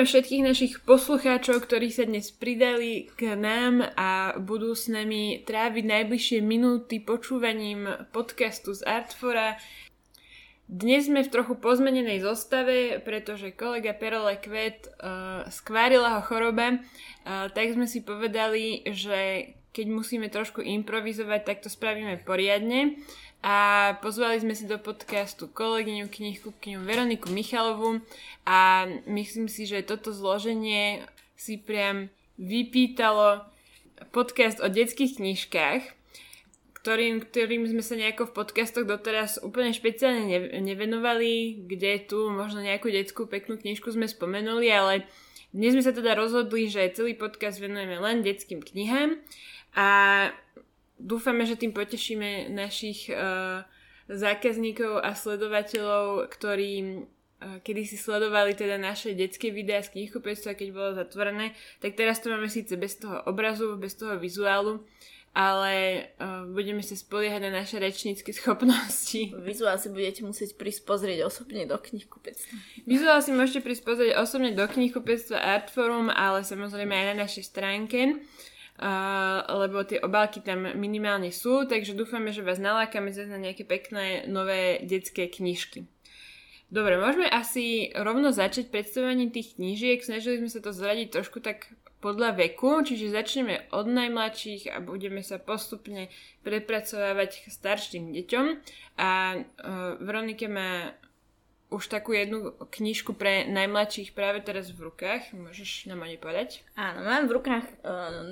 Pozdravujeme všetkých našich poslucháčov, ktorí sa dnes pridali k nám a budú s nami tráviť najbližšie minúty počúvaním podcastu z Artfora. Dnes sme v trochu pozmenenej zostave, pretože kolega Perole Kvet uh, skvárila ho choroba, uh, tak sme si povedali, že keď musíme trošku improvizovať, tak to spravíme poriadne a pozvali sme si do podcastu kolegyňu, knihkupkyňu Veroniku Michalovu a myslím si, že toto zloženie si priam vypýtalo podcast o detských knižkách, ktorým, ktorým sme sa nejako v podcastoch doteraz úplne špeciálne nevenovali, kde tu možno nejakú detskú peknú knižku sme spomenuli, ale dnes sme sa teda rozhodli, že celý podcast venujeme len detským knihám. A dúfame, že tým potešíme našich uh, zákazníkov a sledovateľov, ktorí uh, kedy si sledovali teda naše detské videá z knihkupectva, keď bolo zatvorené, tak teraz to máme síce bez toho obrazu, bez toho vizuálu, ale uh, budeme sa spoliehať na naše rečnícke schopnosti. Vizuál si budete musieť prísť pozrieť osobne do knihkupectva. Vizuál si môžete prísť pozrieť osobne do knihkupectva Artforum, ale samozrejme aj na našej stránke lebo tie obálky tam minimálne sú, takže dúfame, že vás nalákame zase na nejaké pekné nové detské knižky. Dobre, môžeme asi rovno začať predstavovaním tých knížiek. Snažili sme sa to zradiť trošku tak podľa veku, čiže začneme od najmladších a budeme sa postupne prepracovávať k starším deťom. A uh, Veronike má už takú jednu knižku pre najmladších práve teraz v rukách. Môžeš nám o nej povedať? Áno, mám v rukách e,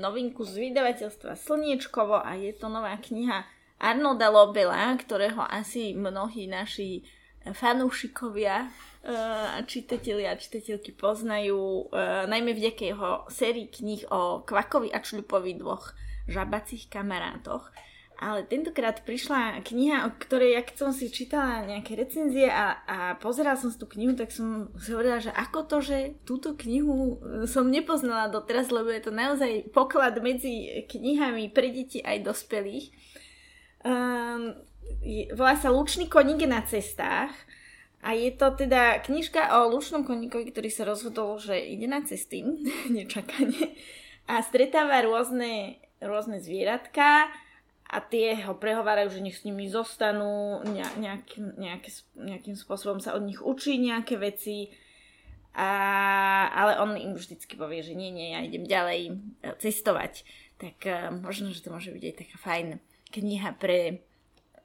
novinku z vydavateľstva Slniečkovo a je to nová kniha Arnolda Lobela, ktorého asi mnohí naši fanúšikovia e, a čitatelia a čitateľky poznajú, e, najmä vďaka jeho sérii kníh o Kvakovi a Čľupovi dvoch žabacích kamarátoch. Ale tentokrát prišla kniha, o ktorej, ja keď som si čítala nejaké recenzie a, a pozerala som tú knihu, tak som si hovorila, že ako to, že túto knihu e, som nepoznala doteraz, lebo je to naozaj poklad medzi knihami pre deti aj dospelých. Um, volá sa Lučný koník na cestách a je to teda knižka o lučnom koníkovi, ktorý sa rozhodol, že ide na cesty, nečakane, a stretáva rôzne, rôzne zvieratka, a tie ho prehovárajú, že nech s nimi zostanú, nejak, nejaký, nejakým spôsobom sa od nich učí nejaké veci, a, ale on im vždycky povie, že nie, nie, ja idem ďalej e, cestovať. Tak uh, možno, že to môže byť aj taká fajn kniha pre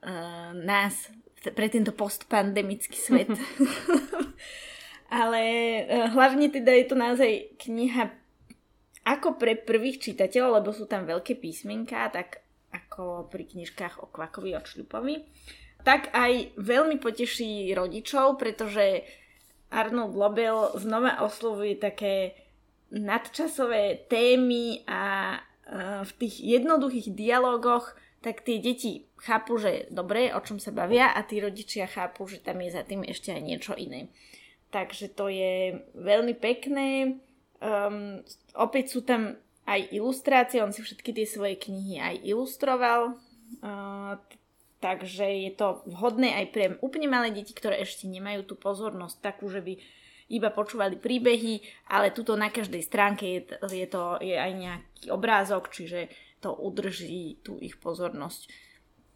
uh, nás, pre tento postpandemický svet. ale uh, hlavne teda je to naozaj kniha ako pre prvých čitateľov, lebo sú tam veľké písmenka, tak ako pri knižkách o Kvakovi a Čľupovi. Tak aj veľmi poteší rodičov, pretože Arnold Lobel znova oslovuje také nadčasové témy a v tých jednoduchých dialogoch tak tie deti chápu, že dobre, o čom sa bavia a tí rodičia chápu, že tam je za tým ešte aj niečo iné. Takže to je veľmi pekné. Um, opäť sú tam aj ilustrácie, on si všetky tie svoje knihy aj ilustroval, uh, takže je to vhodné aj pre úplne malé deti, ktoré ešte nemajú tú pozornosť takú, že by iba počúvali príbehy, ale tuto na každej stránke je, je, to, je aj nejaký obrázok, čiže to udrží tú ich pozornosť.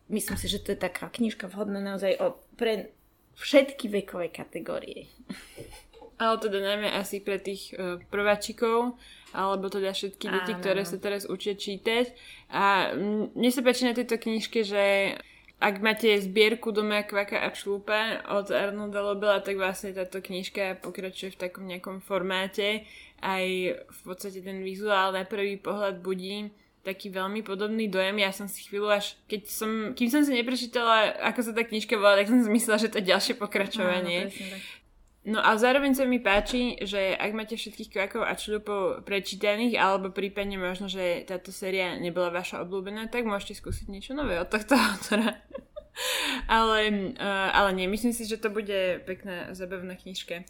Myslím si, že to je taká knižka vhodná naozaj o, pre všetky vekové kategórie. Ale teda najmä asi pre tých uh, prváčikov, alebo teda všetky deti, Áno. ktoré sa teraz učia čítať. A mne sa páči na tejto knižke, že ak máte zbierku doma Kvaka a Člúpa od Arnolda Lobela, tak vlastne táto knižka pokračuje v takom nejakom formáte. Aj v podstate ten vizuál na prvý pohľad budí taký veľmi podobný dojem. Ja som si chvíľu až, keď som, kým som si neprečítala, ako sa tá knižka volá, tak som si myslela, že to je ďalšie pokračovanie. No a zároveň sa mi páči, že ak máte všetkých kvakov a čudupov prečítaných, alebo prípadne možno, že táto séria nebola vaša obľúbená, tak môžete skúsiť niečo nové od tohto autora. ale, uh, ale nie, myslím si, že to bude pekná, zabavná knižka.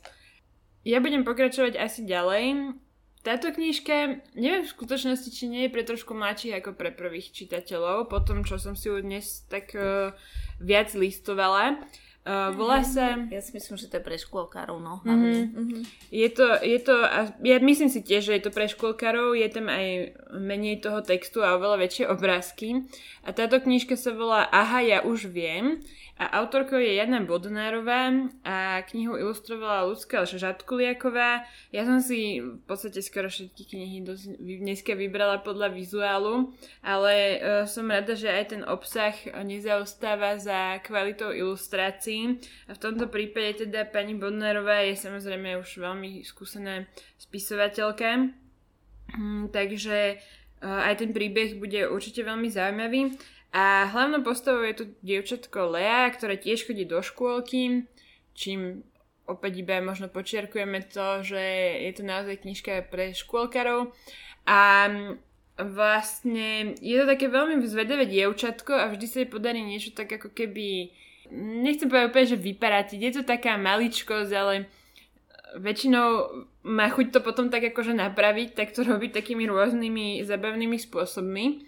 Ja budem pokračovať asi ďalej. Táto knižka, neviem v skutočnosti, či nie je pre trošku mladších ako pre prvých čitateľov, po tom, čo som si ju dnes tak uh, viac listovala. Uh, volá sa... Ja si myslím, že to je pre škôlkárov, no. Mm-hmm. Mm-hmm. Je to, je to, ja myslím si tiež, že je to pre škôlkárov, je tam aj menej toho textu a oveľa väčšie obrázky. A táto knižka sa volá Aha, ja už viem. A autorkou je Jana Bodnárová a knihu ilustrovala Lucka Žatkuliaková. Ja som si v podstate skoro všetky knihy dneska vybrala podľa vizuálu, ale uh, som rada, že aj ten obsah nezaostáva za kvalitou ilustrácií. A v tomto prípade teda pani Bodnárová je samozrejme už veľmi skúsená spisovateľka. Hmm, takže uh, aj ten príbeh bude určite veľmi zaujímavý. A hlavnou postavou je tu dievčatko Lea, ktoré tiež chodí do škôlky, čím opäť iba možno počiarkujeme to, že je to naozaj knižka pre škôlkarov. A vlastne je to také veľmi zvedavé dievčatko a vždy sa jej podarí niečo tak ako keby, nechcem povedať úplne, že vyparátiť, je to taká maličkosť, ale väčšinou má chuť to potom tak akože napraviť, tak to robí takými rôznymi zabavnými spôsobmi.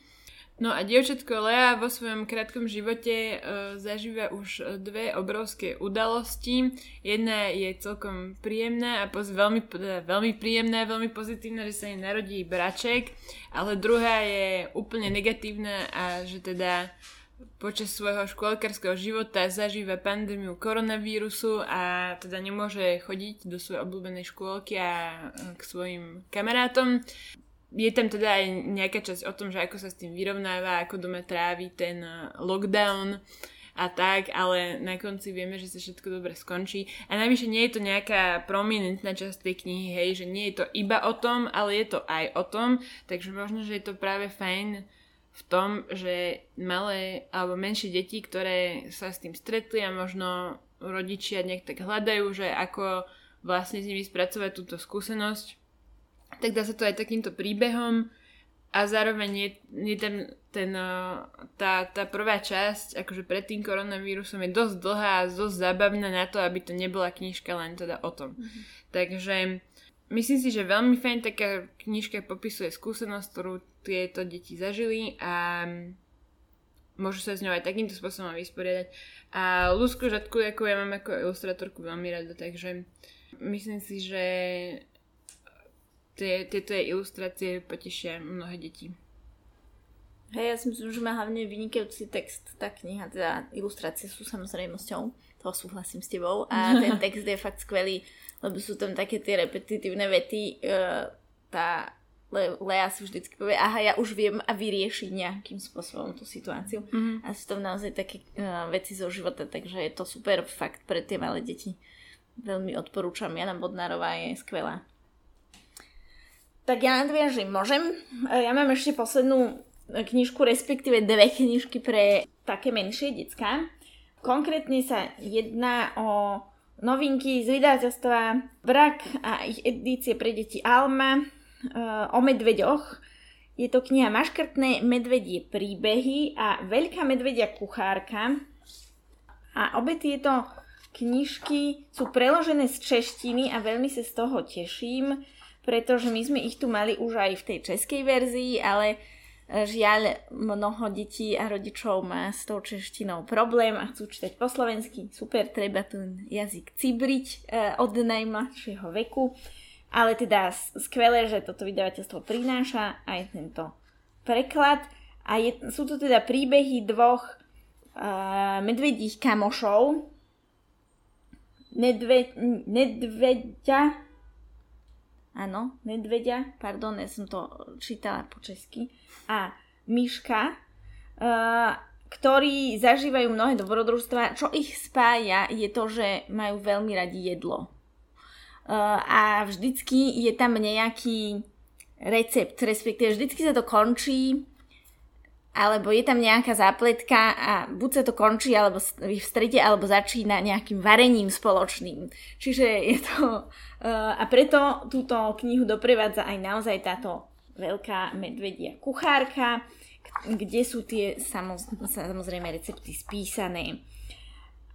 No a dievčatko Lea vo svojom krátkom živote uh, zažíva už dve obrovské udalosti. Jedna je celkom príjemná a poz- veľmi, teda veľmi príjemná, veľmi pozitívna, že sa jej narodí braček, ale druhá je úplne negatívna a že teda počas svojho škôlkarského života zažíva pandémiu koronavírusu a teda nemôže chodiť do svojej obľúbenej škôlky a k svojim kamarátom je tam teda aj nejaká časť o tom, že ako sa s tým vyrovnáva, ako doma trávi ten eh, lockdown a tak, ale na konci vieme, že sa všetko dobre skončí. A najvyššie nie je to nejaká prominentná časť tej knihy, hej, že nie je to iba o tom, ale je to aj o tom, takže možno, že je to práve fajn v tom, že malé alebo menšie deti, ktoré sa s tým stretli a možno rodičia nejak tak hľadajú, že ako vlastne s nimi spracovať túto skúsenosť, tak dá sa to aj takýmto príbehom a zároveň je, je ten, ten, tá, tá prvá časť, akože pred tým koronavírusom je dosť dlhá a dosť zábavná na to, aby to nebola knižka len teda o tom. Mm-hmm. Takže myslím si, že veľmi fajn taká knižka popisuje skúsenosť, ktorú tieto deti zažili a môžu sa s ňou aj takýmto spôsobom vysporiadať. A Luzku Žadku, ako ja mám ako ilustrátorku veľmi rada, takže myslím si, že tie, tieto ilustrácie potešia mnohé deti. Hej, ja si myslím, že má hlavne vynikajúci text, tá kniha, teda ilustrácie sú samozrejmosťou, toho súhlasím s tebou a ten text je fakt skvelý, lebo sú tam také tie repetitívne vety, uh, tá Le- Lea si vždycky povie, aha, ja už viem a vyriešiť nejakým spôsobom tú situáciu. Mm-hmm. A sú tam naozaj také uh, veci zo života, takže je to super fakt pre tie malé deti. Veľmi odporúčam. Jana Bodnárová je skvelá. Tak ja nadviažím, môžem? E, ja mám ešte poslednú knižku, respektíve dve knižky pre také menšie decka. Konkrétne sa jedná o novinky z vydateľstva Brak a ich edície pre deti Alma e, o medveďoch. Je to kniha Maškrtné medvedie príbehy a Veľká medvedia kuchárka. A obe tieto knižky sú preložené z češtiny a veľmi sa z toho teším pretože my sme ich tu mali už aj v tej českej verzii, ale žiaľ mnoho detí a rodičov má s tou češtinou problém a chcú čítať po slovensky. Super, treba ten jazyk cibriť e, od najmladšieho veku. Ale teda skvelé, že toto vydavateľstvo prináša aj tento preklad. A je, sú to teda príbehy dvoch uh, medvedích kamošov. Nedve, nedveďa áno, medvedia, pardon, ja som to čítala po česky, a myška, uh, ktorí zažívajú mnohé dobrodružstva. Čo ich spája je to, že majú veľmi radi jedlo. Uh, a vždycky je tam nejaký recept, respektíve vždycky sa to končí alebo je tam nejaká zápletka a buď sa to končí alebo v strede, alebo začína nejakým varením spoločným. Čiže je to... Uh, a preto túto knihu doprevádza aj naozaj táto veľká medvedia kuchárka, kde sú tie samoz, samozrejme recepty spísané.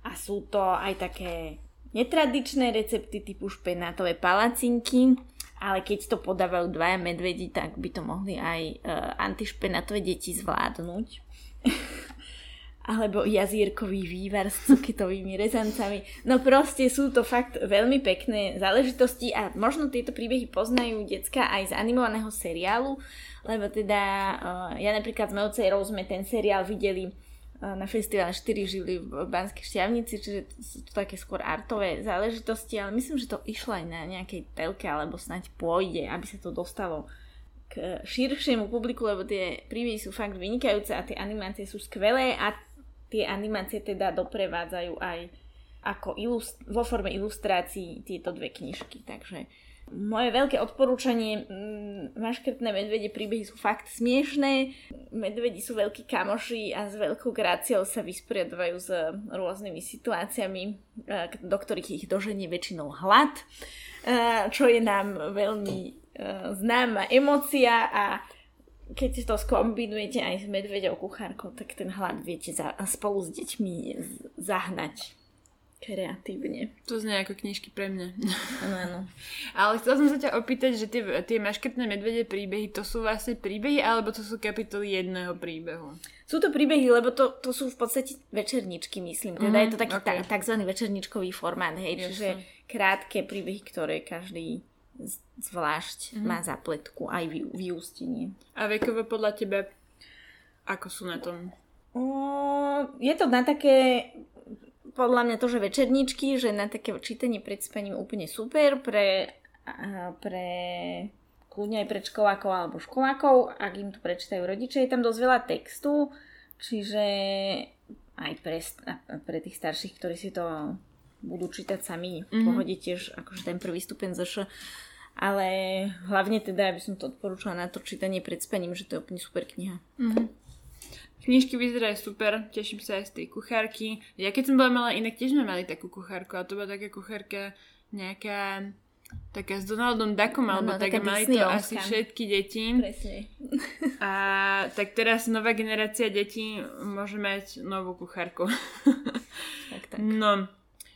A sú to aj také netradičné recepty typu špenátové palacinky, ale keď to podávajú dvaja medvedi, tak by to mohli aj uh, antišpenatové deti zvládnuť. alebo jazírkový vývar s cukitovými rezancami. No proste sú to fakt veľmi pekné záležitosti a možno tieto príbehy poznajú decka aj z animovaného seriálu, lebo teda uh, ja napríklad s mojou dcerou sme ten seriál videli na festivále 4 žili v Banskej šťavnici, čiže sú to také skôr artové záležitosti, ale myslím, že to išlo aj na nejakej telke, alebo snáď pôjde, aby sa to dostalo k širšiemu publiku, lebo tie príbehy sú fakt vynikajúce a tie animácie sú skvelé a tie animácie teda doprevádzajú aj ako ilust- vo forme ilustrácií tieto dve knižky. Takže moje veľké odporúčanie, mm, maškrtné medvede príbehy sú fakt smiešné, medvedi sú veľkí kamoši a s veľkou gráciou sa vysporiadovajú s rôznymi situáciami, e, do ktorých ich doženie väčšinou hlad, e, čo je nám veľmi e, známa emocia a keď to skombinujete aj s medvedou kuchárkou, tak ten hlad viete za, spolu s deťmi zahnať kreatívne. To znie ako knižky pre mňa. Áno, áno. Ale chcela som sa ťa opýtať, že tie, tie maškrtné medvede príbehy, to sú vlastne príbehy, alebo to sú kapitoly jedného príbehu? Sú to príbehy, lebo to, to sú v podstate večerničky, myslím. Teda mm, je to taký okay. ta, takzvaný večerničkový formát, hej, čiže krátke príbehy, ktoré každý zvlášť mm-hmm. má zapletku aj vy, vyústenie. A vekovo podľa teba, ako sú na tom? O, je to na také, podľa mňa to, že večerničky, že na také čítanie pred spaním úplne super pre, pre kľudne aj predškolákov alebo školákov, ak im to prečítajú rodičia, je tam dosť veľa textu, čiže aj pre, pre tých starších, ktorí si to budú čítať sami mm-hmm. mhm. pohode tiež akože ten prvý stupeň zaš ale hlavne teda, aby som to odporúčala na to čítanie pred spaním, že to je úplne super kniha. Mm-hmm. Knižky vyzerajú super, teším sa aj z tej kuchárky. Ja keď som bola malá, inak tiež sme mali takú kuchárku a to bola taká kuchárka nejaká taká s Donaldom Duckom, alebo no, tak mali to asi všetky deti. Presne. A tak teraz nová generácia detí môže mať novú kuchárku. Tak, tak. No,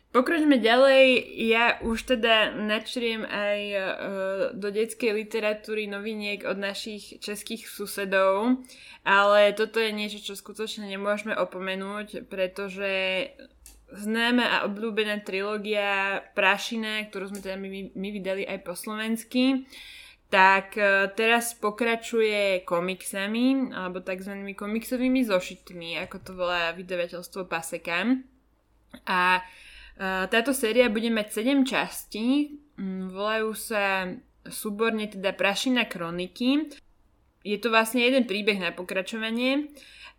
Pokročme ďalej, ja už teda načriem aj uh, do detskej literatúry noviniek od našich českých susedov, ale toto je niečo, čo skutočne nemôžeme opomenúť, pretože známa a obľúbená trilógia Prašina, ktorú sme teda my, my vydali aj po slovensky, tak uh, teraz pokračuje komiksami, alebo tzv. komiksovými zošitmi, ako to volá vydavateľstvo Paseka. A táto séria bude mať 7 častí, mm, volajú sa súborne teda Prašina kroniky. Je to vlastne jeden príbeh na pokračovanie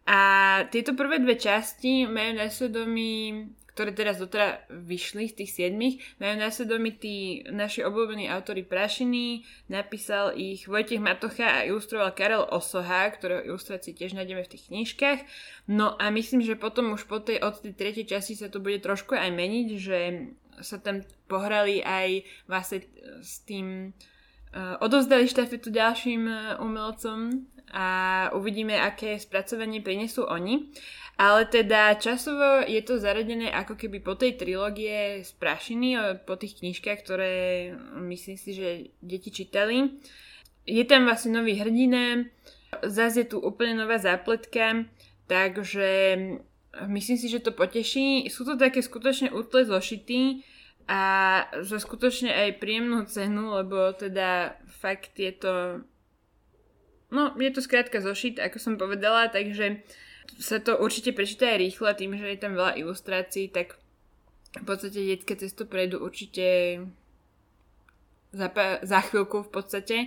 a tieto prvé dve časti majú na svedomí ktoré teraz doteraz vyšli z tých siedmých, majú na svedomí tí naši obľúbení autory Prašiny, napísal ich Vojtech Matocha a ilustroval Karel Osoha, ktorého ilustrácie tiež nájdeme v tých knižkách. No a myslím, že potom už po tej, od tej tretej časti sa to bude trošku aj meniť, že sa tam pohrali aj vlastne s tým uh, odovzdali štafetu ďalším uh, umelcom a uvidíme, aké spracovanie prinesú oni. Ale teda časovo je to zaradené ako keby po tej trilógie z Prašiny, po tých knižkách, ktoré myslím si, že deti čítali. Je tam vlastne nový hrdina, zase je tu úplne nová zápletka, takže myslím si, že to poteší. Sú to také skutočne útle zošity a za skutočne aj príjemnú cenu, lebo teda fakt je to no je to skrátka zošit, ako som povedala, takže sa to určite prečíta aj rýchlo tým, že je tam veľa ilustrácií, tak v podstate detské cesto prejdú určite za, za chvíľku v podstate.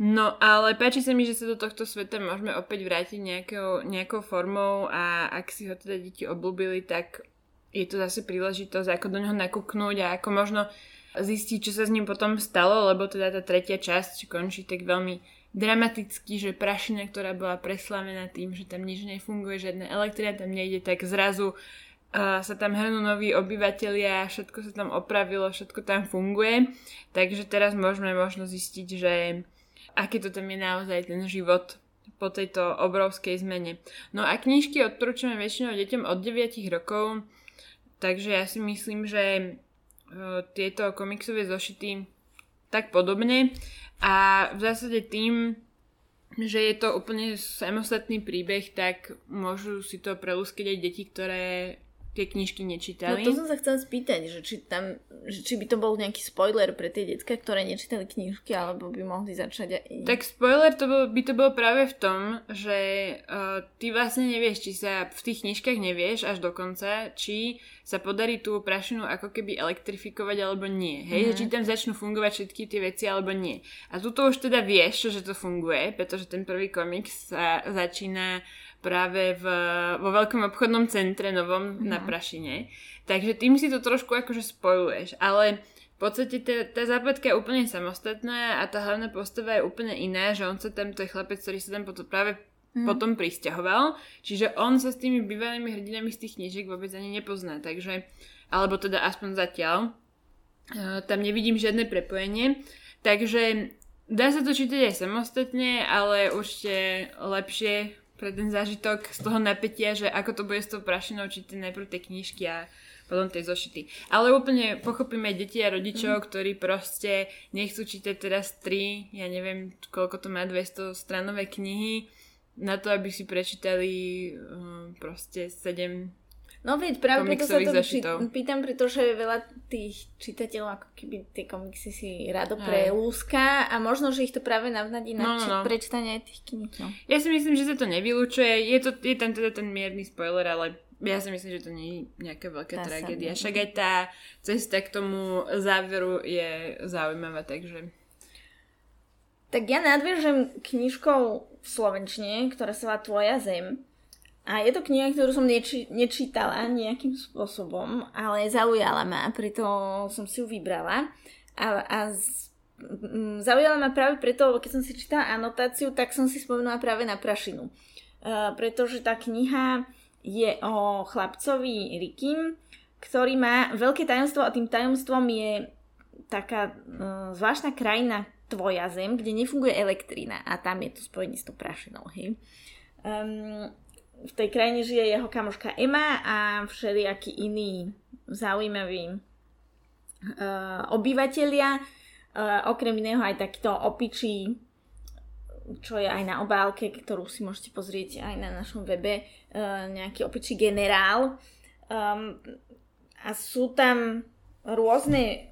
No ale páči sa mi, že sa do tohto sveta môžeme opäť vrátiť nejakou, nejakou formou a ak si ho teda deti obľúbili, tak je to zase príležitosť ako do neho nakúknúť a ako možno zistiť, čo sa s ním potom stalo, lebo teda tá tretia časť končí tak veľmi dramaticky, že prašina, ktorá bola preslavená tým, že tam nič nefunguje, žiadna elektrina tam nejde, tak zrazu sa tam hrnú noví obyvateľia, všetko sa tam opravilo, všetko tam funguje. Takže teraz môžeme možno zistiť, že aký to tam je naozaj ten život po tejto obrovskej zmene. No a knižky odporúčame väčšinou deťom od 9 rokov, takže ja si myslím, že uh, tieto komiksové zošity tak podobne. A v zásade tým že je to úplne samostatný príbeh, tak môžu si to prelúskať aj deti, ktoré tie knižky nečítali. No to som sa chcela spýtať, že či, tam, že či by to bol nejaký spoiler pre tie detská, ktoré nečítali knižky, alebo by mohli začať aj... Tak spoiler to bol, by to bol práve v tom, že uh, ty vlastne nevieš, či sa v tých knižkách nevieš až do konca, či sa podarí tú prašinu ako keby elektrifikovať alebo nie. Hej, mm-hmm. či tam začnú fungovať všetky tie veci alebo nie. A tu už teda vieš, že to funguje, pretože ten prvý komiks sa začína práve v, vo veľkom obchodnom centre novom no. na Prašine. Takže tým si to trošku akože spojuješ. Ale v podstate tá, tá západka je úplne samostatná a tá hlavná postava je úplne iná, že on sa tam, to je chlapec, ktorý sa tam potom práve mm. potom pristahoval, čiže on sa s tými bývalými hrdinami z tých knižiek vôbec ani nepozná, takže, alebo teda aspoň zatiaľ, uh, tam nevidím žiadne prepojenie, takže dá sa to čítať aj samostatne, ale určite lepšie pre ten zážitok z toho napätia, že ako to bude s tou prašinou čítať najprv tie knižky a potom tie zošity. Ale úplne pochopíme deti a rodičov, mm. ktorí proste nechcú čítať teraz tri, ja neviem, koľko to má, 200 stranové knihy, na to, aby si prečítali um, proste 7 No veď práve preto sa to či, pýtam, pretože veľa tých čitateľov ako keby tie komiksy si rado prelúska a možno, že ich to práve navnadí na no, no, no. prečítanie tých kníh. No. Ja si myslím, že sa to nevylúčuje. Je, to, je tam teda ten mierny spoiler, ale ja si myslím, že to nie je nejaká veľká tá tragédia. Však aj tá cesta k tomu záveru je zaujímavá, takže... Tak ja nadviežem knižkou v Slovenčine, ktorá sa volá Tvoja zem. A je to kniha, ktorú som neči- nečítala nejakým spôsobom, ale zaujala ma, preto som si ju vybrala. A, a z, m, zaujala ma práve preto, keď som si čítala anotáciu, tak som si spomenula práve na prašinu. Uh, pretože tá kniha je o chlapcovi Rikim, ktorý má veľké tajomstvo a tým tajomstvom je taká uh, zvláštna krajina Tvoja zem, kde nefunguje elektrina a tam je to spojenie s tou prašinou. Hej. Um, v tej krajine žije jeho kamoška Emma a všelijakí iní zaujímaví uh, obyvateľia. Uh, okrem iného aj takýto opičí, čo je aj na obálke, ktorú si môžete pozrieť aj na našom webe, uh, nejaký opičí generál. Um, a sú tam rôzne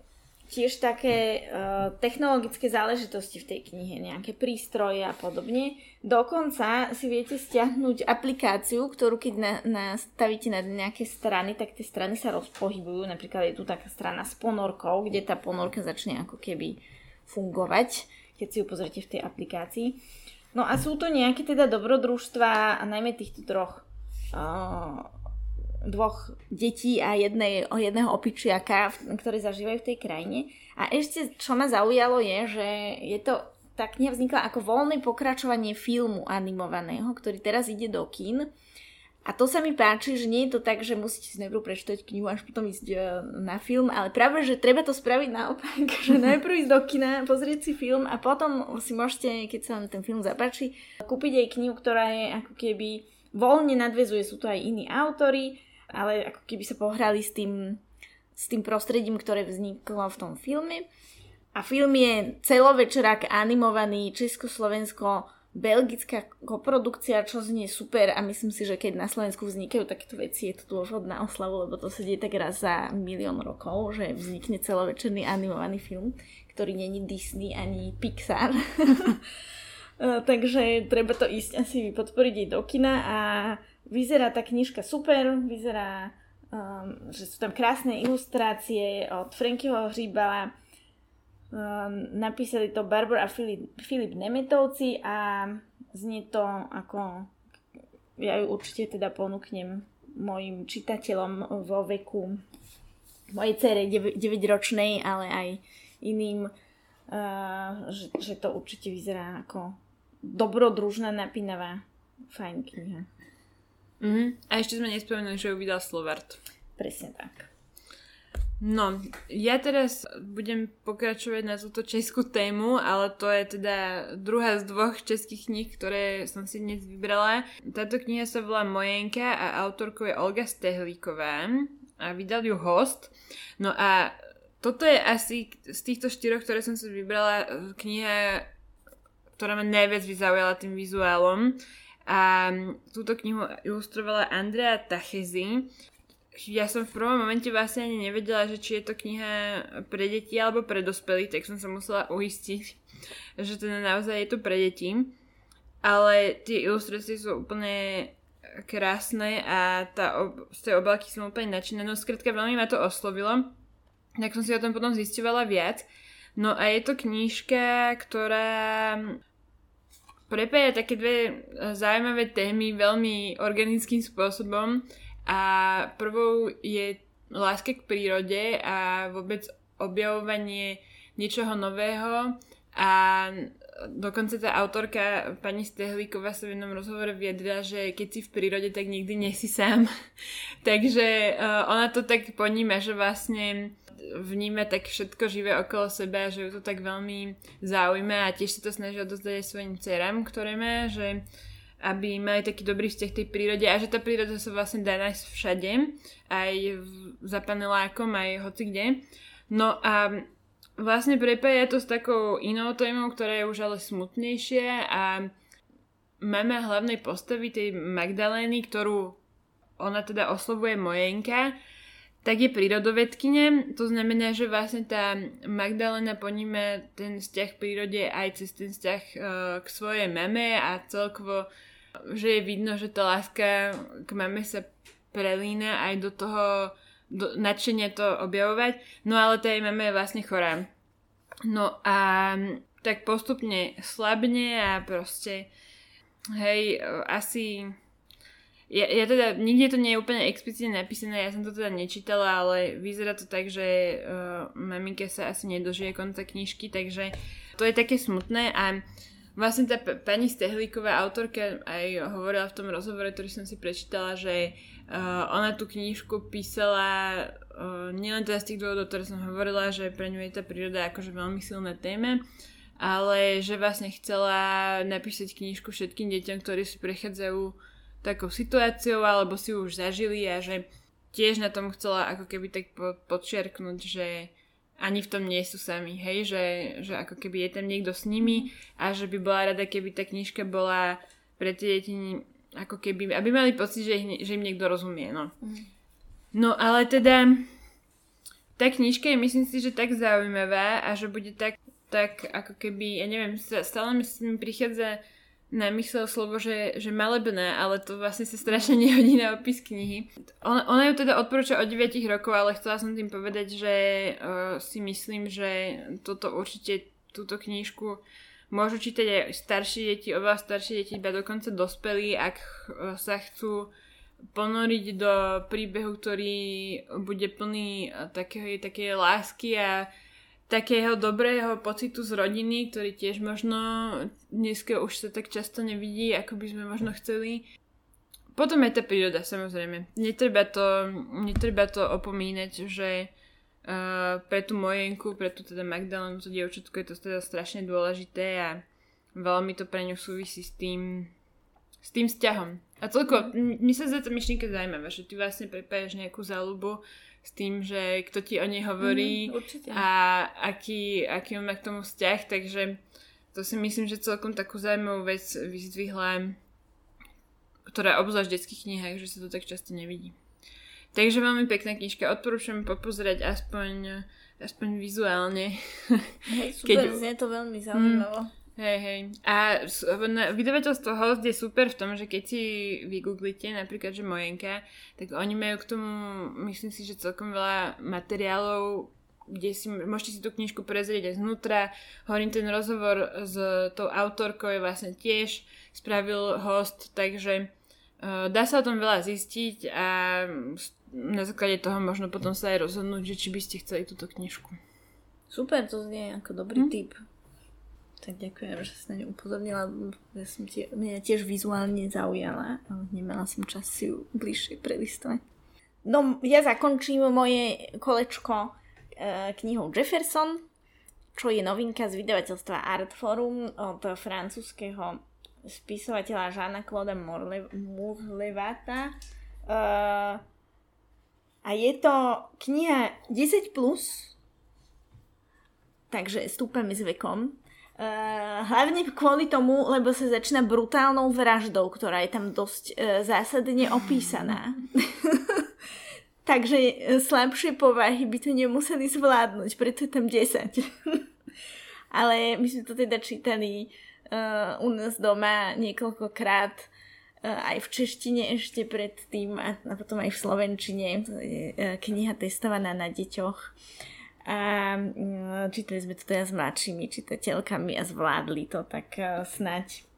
tiež také uh, technologické záležitosti v tej knihe, nejaké prístroje a podobne. Dokonca si viete stiahnuť aplikáciu, ktorú keď na, nastavíte na nejaké strany, tak tie strany sa rozpohybujú. Napríklad je tu taká strana s ponorkou, kde tá ponorka začne ako keby fungovať, keď si ju pozrite v tej aplikácii. No a sú to nejaké teda dobrodružstva a najmä týchto troch uh, dvoch detí a jednej, jedného opičiaka, ktorí zažívajú v tej krajine. A ešte, čo ma zaujalo je, že je to, tá kniha vznikla ako voľné pokračovanie filmu animovaného, ktorý teraz ide do kín. A to sa mi páči, že nie je to tak, že musíte si najprv prečítať knihu až potom ísť e, na film, ale práve, že treba to spraviť naopak, že najprv ísť do kina, pozrieť si film a potom si môžete, keď sa vám ten film zapáči, kúpiť aj knihu, ktorá je ako keby voľne nadvezuje, sú to aj iní autory ale ako keby sa pohrali s tým, s tým prostredím, ktoré vzniklo v tom filme. A film je celovečerák animovaný Československo belgická koprodukcia, čo znie super a myslím si, že keď na Slovensku vznikajú takéto veci, je to dôvod oslavu, lebo to sa deje tak raz za milión rokov, že vznikne celovečerný animovaný film, ktorý není Disney ani Pixar. Takže treba to ísť asi podporiť aj do kina a Vyzerá tá knižka super, vyzerá, um, že sú tam krásne ilustrácie od Frankyho Hříbala. Um, napísali to Barbara a Filip, Filip Nemetovci a znie to ako ja ju určite teda ponúknem mojim čitateľom vo veku mojej cere 9-ročnej, ale aj iným, uh, že, že to určite vyzerá ako dobrodružná, napínavá, fajn kniha. Mm-hmm. A ešte sme nespomenuli, že ju vydal Slovart. Presne tak. No, ja teraz budem pokračovať na túto českú tému, ale to je teda druhá z dvoch českých kníh, ktoré som si dnes vybrala. Táto kniha sa volá Mojenka a autorkou je Olga Stehlíková a vydal ju host. No a toto je asi z týchto štyroch, ktoré som si vybrala, kniha, ktorá ma najviac vyzaujala tým vizuálom. A túto knihu ilustrovala Andrea Tachezi. Ja som v prvom momente vlastne ani nevedela, že či je to kniha pre deti alebo pre dospelých, tak som sa musela uistiť, že teda naozaj je to pre deti. Ale tie ilustrácie sú úplne krásne a tá ob- z tej obálky som úplne nadšená. No skrátka veľmi ma to oslovilo. Tak som si o tom potom zistovala viac. No a je to knížka, ktorá prepája také dve e, zaujímavé témy veľmi organickým spôsobom. A prvou je láska k prírode a vôbec objavovanie niečoho nového. A dokonca tá autorka pani Stehlíková sa v jednom rozhovore viedla, že keď si v prírode, tak nikdy nesi sám. Takže uh, ona to tak poníma, že vlastne vníma tak všetko živé okolo seba, že ju to tak veľmi zaujíma a tiež sa to snaží odozdať aj svojim dcerám, ktoré má, že aby mali taký dobrý vzťah tej prírode a že tá príroda sa vlastne dá nájsť všade, aj za panelákom, aj hoci kde. No a vlastne prepája to s takou inou témou, ktorá je už ale smutnejšia a máme hlavnej postavy tej Magdalény, ktorú ona teda oslovuje Mojenka, tak je prírodovedkyne. To znamená, že vlastne tá Magdalena poníma ten vzťah k prírode aj cez ten vzťah uh, k svojej mame a celkovo, že je vidno, že tá láska k mame sa prelína aj do toho do, nadšenia to objavovať. No ale tá jej mama je vlastne chorá. No a tak postupne slabne a proste hej, asi ja, ja teda, nikde to nie je úplne explicitne napísané, ja som to teda nečítala, ale vyzerá to tak, že uh, maminke sa asi nedožije konca knižky, takže to je také smutné a vlastne tá pani Stehlíková autorka aj hovorila v tom rozhovore, ktorý som si prečítala, že uh, ona tú knižku písala uh, nielen teda z tých dôvodov, ktoré som hovorila, že pre ňu je tá príroda akože veľmi silné téme, ale že vlastne chcela napísať knižku všetkým deťom, ktorí si prechádzajú takou situáciou, alebo si už zažili a že tiež na tom chcela ako keby tak podčiarknúť, že ani v tom nie sú sami, hej, že, že ako keby je tam niekto s nimi a že by bola rada, keby tá knižka bola pre tie deti ako keby, aby mali pocit, že, ich, že im niekto rozumie, no. Mhm. No ale teda tá knižka je myslím si, že tak zaujímavá a že bude tak, tak ako keby, ja neviem, stále mi s namyslel slovo, že, že malebné, ale to vlastne sa strašne nehodí na opis knihy. Ona, ona ju teda odporúča od 9 rokov, ale chcela som tým povedať, že uh, si myslím, že toto určite, túto knižku môžu čítať aj staršie deti, oveľa staršie deti, iba dokonca dospelí, ak uh, sa chcú ponoriť do príbehu, ktorý bude plný uh, takej, takej lásky a takého dobrého pocitu z rodiny, ktorý tiež možno dneska už sa tak často nevidí, ako by sme možno chceli. Potom je tá príroda, samozrejme. Netreba to, netreba to opomínať, že uh, pre tú mojenku, pre tú teda Magdalenu, to dievčatko je to teda strašne dôležité a veľmi to pre ňu súvisí s tým, s tým vzťahom. A toľko, mi sa za to myšlienka zaujímavá, že ty vlastne prepájaš nejakú záľubu s tým, že kto ti o nej hovorí mm, a aký, aký on má k tomu vzťah, takže to si myslím, že celkom takú zaujímavú vec vyzdvihla, ktorá obzvlášť v detských knihách, že sa to tak často nevidí. Takže veľmi pekná knižka, odporúčam popozrieť aspoň, aspoň vizuálne. Hej, super, Keď... znie to veľmi zaujímavo. Mm, Hej, hej. A vydavateľstvo Host je super v tom, že keď si vygooglite napríklad, že Mojenka, tak oni majú k tomu, myslím si, že celkom veľa materiálov, kde si môžete si tú knižku prezrieť aj znútra. Hovorím, ten rozhovor s tou autorkou je vlastne tiež spravil host, takže uh, dá sa o tom veľa zistiť a na základe toho možno potom sa aj rozhodnúť, že či by ste chceli túto knižku. Super, to znie ako dobrý hm? tip. Tak ďakujem, že si na ňu upozornila. Ja som tie, mňa tiež vizuálne zaujala, ale nemala som čas si ju bližšie prelistovať. No, ja zakončím moje kolečko e, knihou Jefferson, čo je novinka z vydavateľstva Artforum od francúzského spisovateľa Žána Claude Mourlevata. E, a je to kniha 10+, plus, takže stúpame s vekom. Uh, hlavne kvôli tomu, lebo sa začína brutálnou vraždou, ktorá je tam dosť uh, zásadne opísaná. Takže slabšie povahy by to nemuseli zvládnuť, preto je tam 10. Ale my sme to teda čítali uh, u nás doma niekoľkokrát, uh, aj v češtine ešte predtým a, a potom aj v slovenčine. To je uh, kniha testovaná na deťoch. A mm, čítali sme to teda s mladšími čitateľkami a zvládli to, tak uh, snať.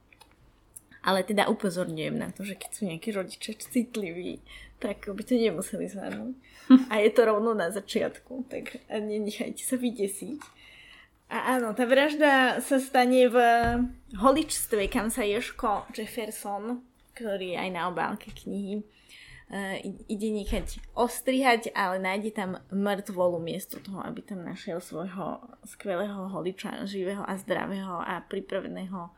Ale teda upozorňujem na to, že keď sú nejakí rodičia citliví, tak by to nemuseli zvládnuť. A je to rovno na začiatku, tak nenechajte sa vydesiť. A áno, tá vražda sa stane v holičstve, kam sa Joško Jefferson, ktorý je aj na obálke knihy, ide nechať ostrihať, ale nájde tam mŕtvolu miesto toho, aby tam našiel svojho skvelého holiča, živého a zdravého a pripraveného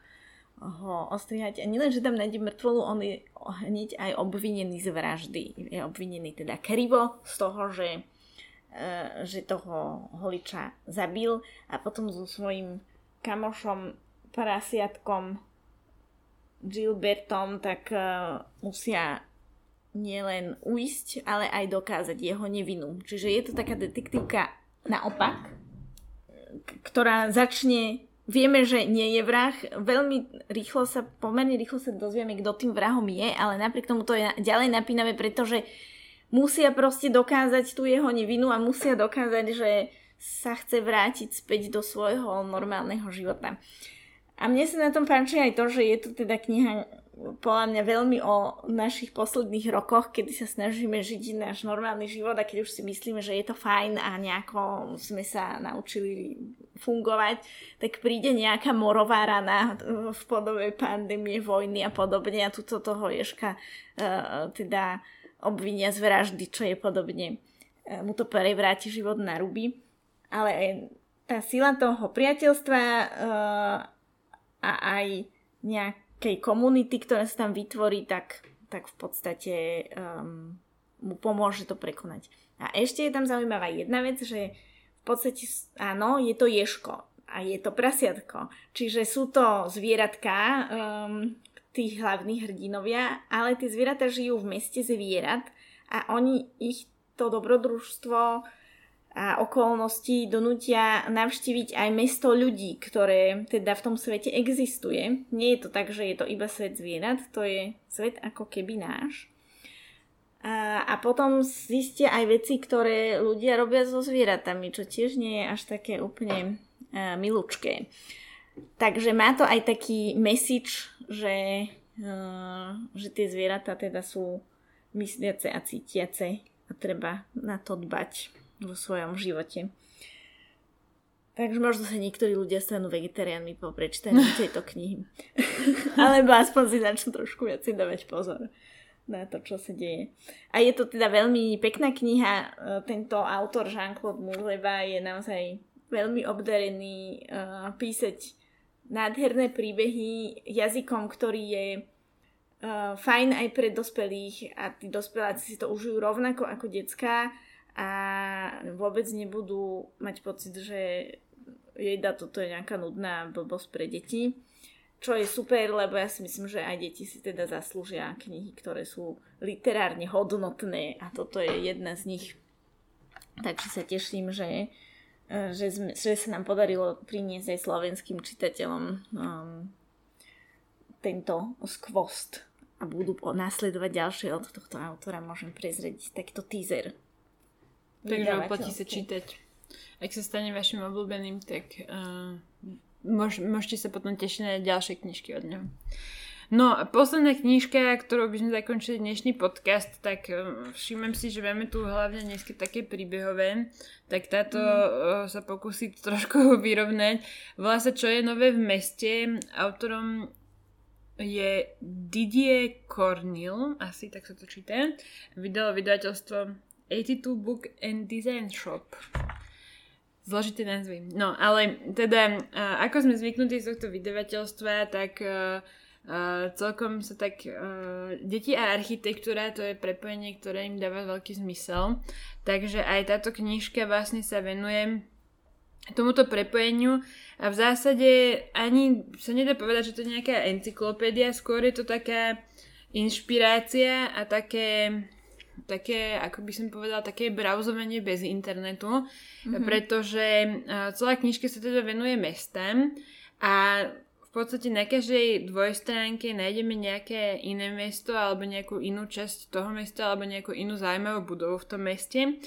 ho ostrihať. A nielen, že tam nájde mŕtvolu, on je hneď aj obvinený z vraždy. Je obvinený teda krivo z toho, že, uh, že toho holiča zabil a potom so svojím kamošom prasiatkom Gilbertom tak uh, musia nielen uísť, ale aj dokázať jeho nevinu. Čiže je to taká detektívka naopak, ktorá začne Vieme, že nie je vrah. Veľmi rýchlo sa, pomerne rýchlo sa dozvieme, kto tým vrahom je, ale napriek tomu to je ďalej napínavé, pretože musia proste dokázať tú jeho nevinu a musia dokázať, že sa chce vrátiť späť do svojho normálneho života. A mne sa na tom páči aj to, že je to teda kniha podľa mňa veľmi o našich posledných rokoch, kedy sa snažíme žiť náš normálny život a keď už si myslíme, že je to fajn a nejako sme sa naučili fungovať, tak príde nejaká morová rana v podobe pandémie, vojny a podobne a tuto toho Ješka uh, teda obvinia z vraždy, čo je podobne. Uh, mu to prevráti život na ruby. Ale tá sila toho priateľstva uh, a aj nejak nejakej komunity, ktorá sa tam vytvorí, tak, tak v podstate um, mu pomôže to prekonať. A ešte je tam zaujímavá jedna vec, že v podstate áno, je to ješko a je to prasiatko. Čiže sú to zvieratka, um, tých hlavných hrdinovia, ale tie zvieratá žijú v meste zvierat a oni ich to dobrodružstvo a okolnosti donútia navštíviť aj mesto ľudí, ktoré teda v tom svete existuje. Nie je to tak, že je to iba svet zvierat, to je svet ako keby náš. A, a potom zistia aj veci, ktoré ľudia robia so zvieratami, čo tiež nie je až také úplne uh, milúčké. Takže má to aj taký message, že, uh, že tie zvieratá teda sú mysliace a cítiace a treba na to dbať vo svojom živote. Takže možno sa niektorí ľudia stanú vegetariánmi po prečítaní tejto knihy. Alebo aspoň si začnú trošku viac dávať pozor na to, čo sa deje. A je to teda veľmi pekná kniha. Tento autor Jean-Claude Mourleva je naozaj veľmi obdarený uh, písať nádherné príbehy jazykom, ktorý je uh, fajn aj pre dospelých a tí dospeláci si to užijú rovnako ako detská a vôbec nebudú mať pocit, že jejda, toto je nejaká nudná blbosť pre deti. Čo je super, lebo ja si myslím, že aj deti si teda zaslúžia knihy, ktoré sú literárne hodnotné a toto je jedna z nich. Takže sa teším, že, že, sme, že sa nám podarilo priniesť aj slovenským čitateľom um, tento skvost a budú nasledovať ďalšie od tohto autora. Môžem prezrieť takto teaser. Takže oplatí sa čítať. Ak sa stane vašim obľúbeným, tak uh, môž, môžete sa potom tešiť na ďalšie knižky od neho. No a posledná knižka, ktorou by sme zakončili dnešný podcast, tak uh, všimám si, že máme tu hlavne dnes také príbehové, tak táto mm. sa pokusí trošku vyrovnať. Volá sa Čo je nové v meste. Autorom je Didier Cornil, asi tak sa to číta. Vydalo vydavateľstvo 82 Book and Design Shop. Zložité názvy. No, ale teda, uh, ako sme zvyknutí z tohto vydavateľstva, tak uh, celkom sa tak uh, deti a architektúra, to je prepojenie, ktoré im dáva veľký zmysel. Takže aj táto knižka vlastne sa venuje tomuto prepojeniu a v zásade ani sa nedá povedať, že to je nejaká encyklopédia, skôr je to taká inšpirácia a také také, ako by som povedala, také brauzovanie bez internetu, mm-hmm. pretože celá knižka sa teda venuje mestám a v podstate na každej dvojstránke nájdeme nejaké iné mesto alebo nejakú inú časť toho mesta alebo nejakú inú zaujímavú budovu v tom meste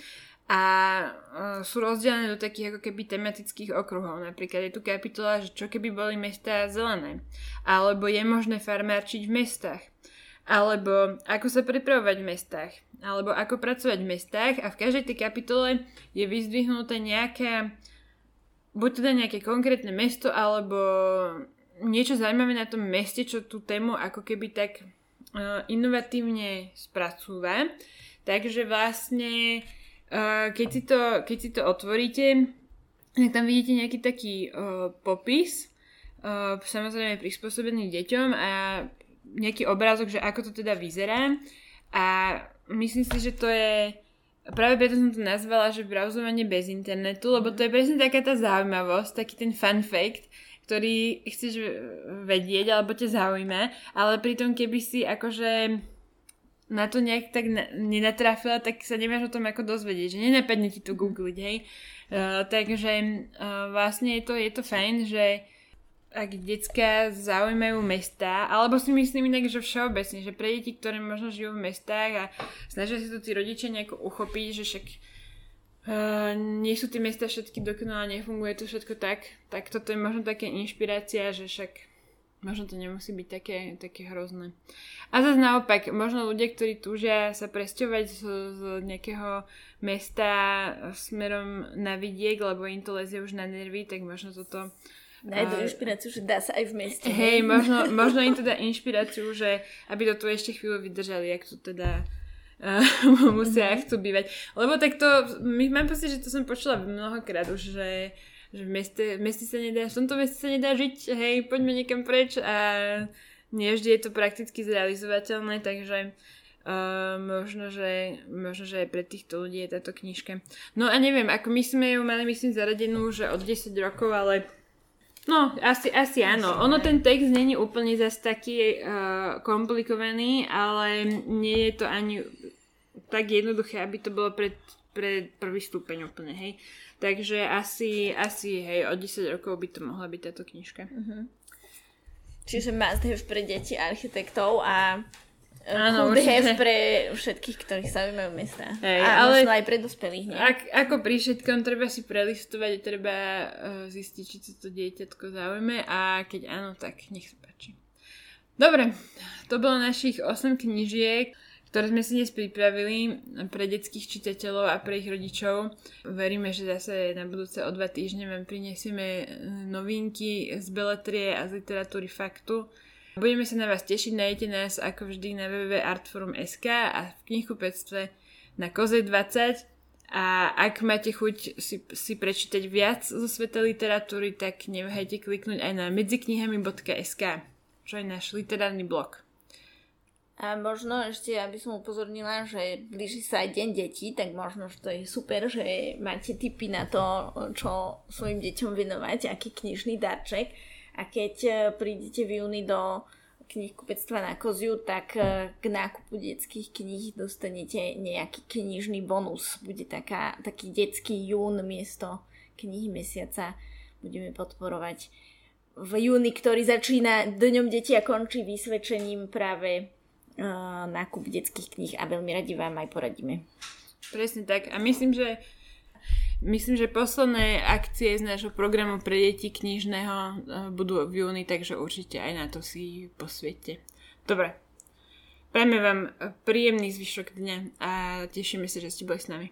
a uh, sú rozdelené do takých ako keby tematických okruhov. Napríklad je tu kapitola, že čo keby boli mestá zelené. Alebo je možné farmárčiť v mestách. Alebo ako sa pripravovať v mestách. Alebo ako pracovať v mestách. A v každej tej kapitole je vyzdvihnuté nejaké buď teda nejaké konkrétne mesto, alebo niečo zaujímavé na tom meste, čo tú tému ako keby tak uh, inovatívne spracúva. Takže vlastne keď, si to, keď si to otvoríte, tak tam vidíte nejaký taký uh, popis, samozrejme prispôsobený deťom a nejaký obrázok, že ako to teda vyzerá. A myslím si, že to je práve preto som to nazvala, že brauzovanie bez internetu, lebo to je presne taká tá zaujímavosť, taký ten fun fact, ktorý chceš vedieť alebo ťa zaujíma, ale pritom keby si akože na to nejak tak na, nenatrafila, tak sa nemáš o tom ako dozvedieť, že nenapadne ti to googliť, hej. Uh, takže uh, vlastne je to, je to fajn, že ak detská zaujímajú mesta, alebo si myslím inak, že všeobecne, že pre deti, ktoré možno žijú v mestách a snažia si to tí rodičia nejako uchopiť, že však uh, nie sú tie mesta všetky dokonalé, nefunguje to všetko tak, tak toto je možno také inšpirácia, že však Možno to nemusí byť také, také hrozné. A zase naopak, možno ľudia, ktorí túžia sa presťovať z, z nejakého mesta smerom na vidiek, lebo im to lezie už na nervy, tak možno toto Nájdu inšpiráciu, že dá sa aj v meste. Hej, možno, možno im to dá inšpiráciu, že aby to tu ešte chvíľu vydržali, ak to teda uh, musia chcú bývať. Lebo tak to, my mám pocit, že to som počula mnohokrát už, že že v meste, v meste sa nedá, v tomto meste sa nedá žiť, hej, poďme niekam preč a nie vždy je to prakticky zrealizovateľné, takže uh, možno, že, možno, že aj pre týchto ľudí je táto knižka. No a neviem, ako my sme ju mali, myslím, zaradenú, že od 10 rokov, ale No, asi, asi áno. Ono ten text není úplne zase taký uh, komplikovaný, ale nie je to ani tak jednoduché, aby to bolo pre, pre prvý stupeň úplne, hej. Takže asi, asi hej, od 10 rokov by to mohla byť táto knižka. Uh-huh. Čiže must have pre deti architektov a Áno, could have pre všetkých, ktorých zaujímajú mesta. Hej, a ale možno aj pre dospelých, nie? Ak, ako pri všetkom, treba si prelistovať, treba uh, zistiť, či sa to dieťatko zaujme a keď áno, tak nech sa páči. Dobre, to bolo našich 8 knižiek ktoré sme si dnes pripravili pre detských čitateľov a pre ich rodičov. Veríme, že zase na budúce o dva týždne vám prinesieme e, novinky z beletrie a z literatúry faktu. Budeme sa na vás tešiť, nájdete nás ako vždy na www.artforum.sk a v knihkupectve na Koze 20 a ak máte chuť si, si prečítať viac zo sveta literatúry, tak neváhajte kliknúť aj na medziknihami.sk, čo je náš literárny blog. A možno ešte, aby som upozornila, že blíži sa aj deň detí, tak možno, že to je super, že máte tipy na to, čo svojim deťom venovať, aký knižný darček. A keď e, prídete v júni do knihkupectva na Koziu, tak e, k nákupu detských kníh dostanete nejaký knižný bonus. Bude taká, taký detský jún miesto knihy mesiaca. Budeme podporovať v júni, ktorý začína dňom detí a končí vysvedčením práve uh, nákup detských kníh a veľmi radi vám aj poradíme. Presne tak. A myslím, že Myslím, že posledné akcie z nášho programu pre deti knižného budú v júni, takže určite aj na to si posviete. Dobre. Prajme vám príjemný zvyšok dňa a tešíme sa, že ste boli s nami.